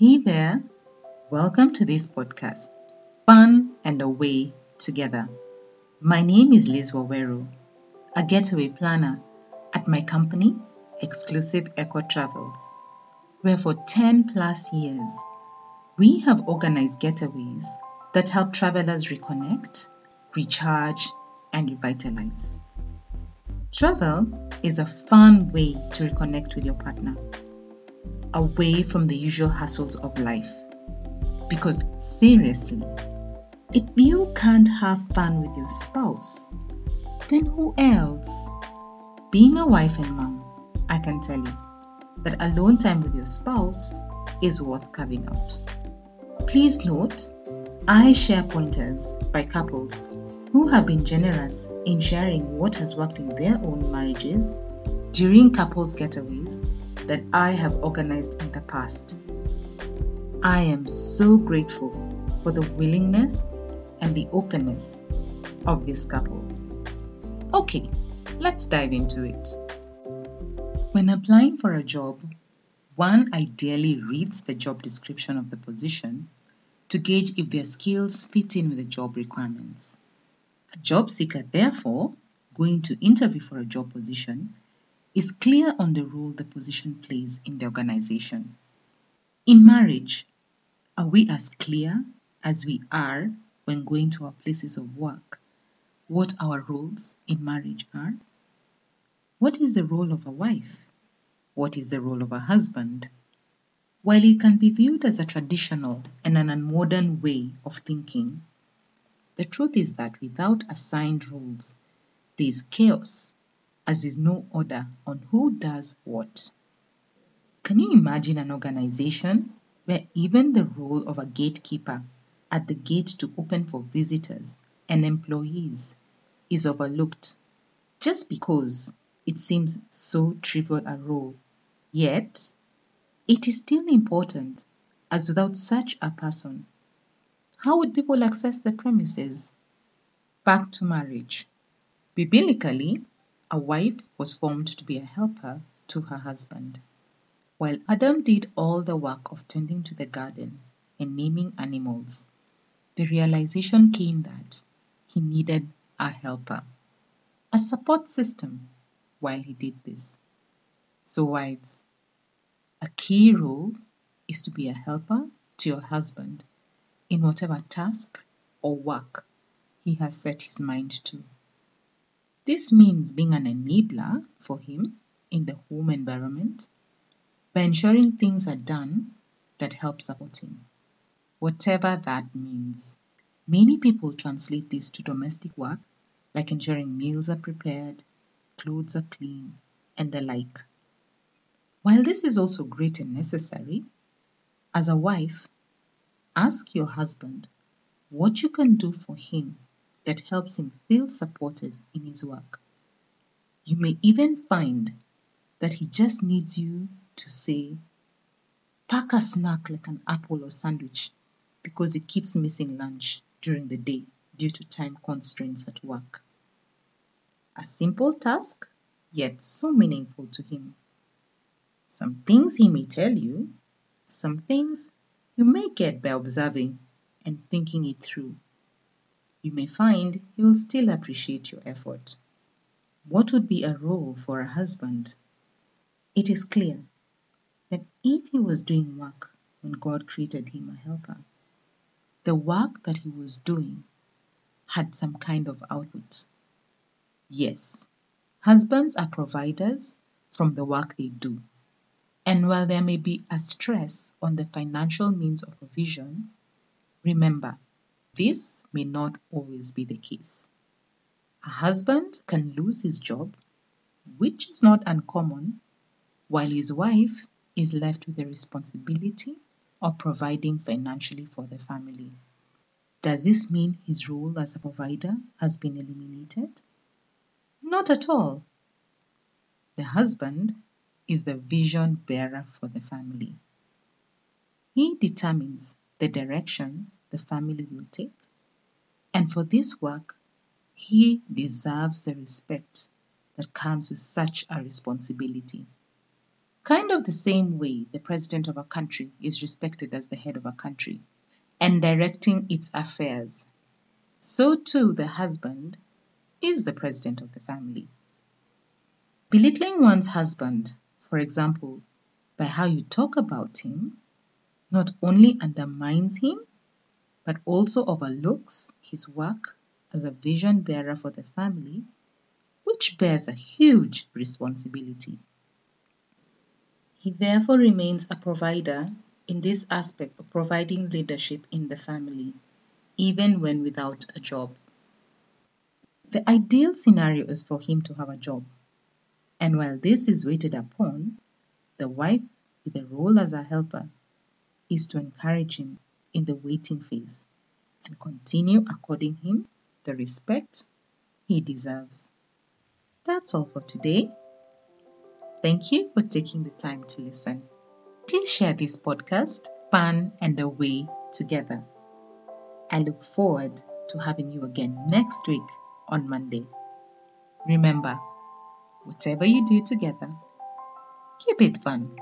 Hey there, welcome to this podcast, Fun and Away Together. My name is Liz Waweru, a getaway planner at my company, Exclusive Eco Travels, where for 10 plus years we have organized getaways that help travelers reconnect, recharge, and revitalize. Travel is a fun way to reconnect with your partner away from the usual hassles of life. Because seriously, if you can't have fun with your spouse, then who else? Being a wife and mom, I can tell you that alone time with your spouse is worth carving out. Please note, I share pointers by couples who have been generous in sharing what has worked in their own marriages during couples getaways that I have organized in the past. I am so grateful for the willingness and the openness of these couples. Okay, let's dive into it. When applying for a job, one ideally reads the job description of the position to gauge if their skills fit in with the job requirements. A job seeker, therefore, going to interview for a job position is clear on the role the position plays in the organization. In marriage, are we as clear as we are when going to our places of work what our roles in marriage are? What is the role of a wife? What is the role of a husband? While it can be viewed as a traditional and an unmodern way of thinking, the truth is that without assigned roles, there is chaos as is no order on who does what. Can you imagine an organization where even the role of a gatekeeper at the gate to open for visitors and employees is overlooked just because it seems so trivial a role? Yet, it is still important, as without such a person, how would people access the premises? Back to marriage. Biblically, a wife was formed to be a helper to her husband. While Adam did all the work of tending to the garden and naming animals, the realization came that he needed a helper, a support system while he did this. So, wives, a key role is to be a helper to your husband in whatever task or work he has set his mind to. This means being an enabler for him in the home environment by ensuring things are done that help support him, whatever that means. Many people translate this to domestic work, like ensuring meals are prepared, clothes are clean, and the like. While this is also great and necessary, as a wife, ask your husband what you can do for him that helps him feel supported in his work. You may even find that he just needs you to say, pack a snack like an apple or sandwich because he keeps missing lunch during the day due to time constraints at work. A simple task, yet so meaningful to him. Some things he may tell you, some things you may get by observing and thinking it through you may find he will still appreciate your effort. What would be a role for a husband? It is clear that if he was doing work when God created him a helper, the work that he was doing had some kind of output. Yes, husbands are providers from the work they do. And while there may be a stress on the financial means of provision, remember this may not always be the case. A husband can lose his job, which is not uncommon, while his wife is left with the responsibility of providing financially for the family. Does this mean his role as a provider has been eliminated? Not at all. The husband is the vision bearer for the family. He determines the direction the family will take. And for this work, he deserves the respect that comes with such a responsibility. Kind of the same way the president of a country is respected as the head of a country and directing its affairs, so too the husband is the president of the family. Belittling one's husband, for example, by how you talk about him, not only undermines him, but also overlooks his work as a vision bearer for the family, which bears a huge responsibility. He therefore remains a provider in this aspect of providing leadership in the family, even when without a job. The ideal scenario is for him to have a job, and while this is waited upon, the wife, with a role as a helper, is to encourage him in the waiting phase and continue according him the respect he deserves. That's all for today. Thank you for taking the time to listen. Please share this podcast, Fun and Away Together. I look forward to having you again next week on Monday. Remember, whatever you do together, keep it fun.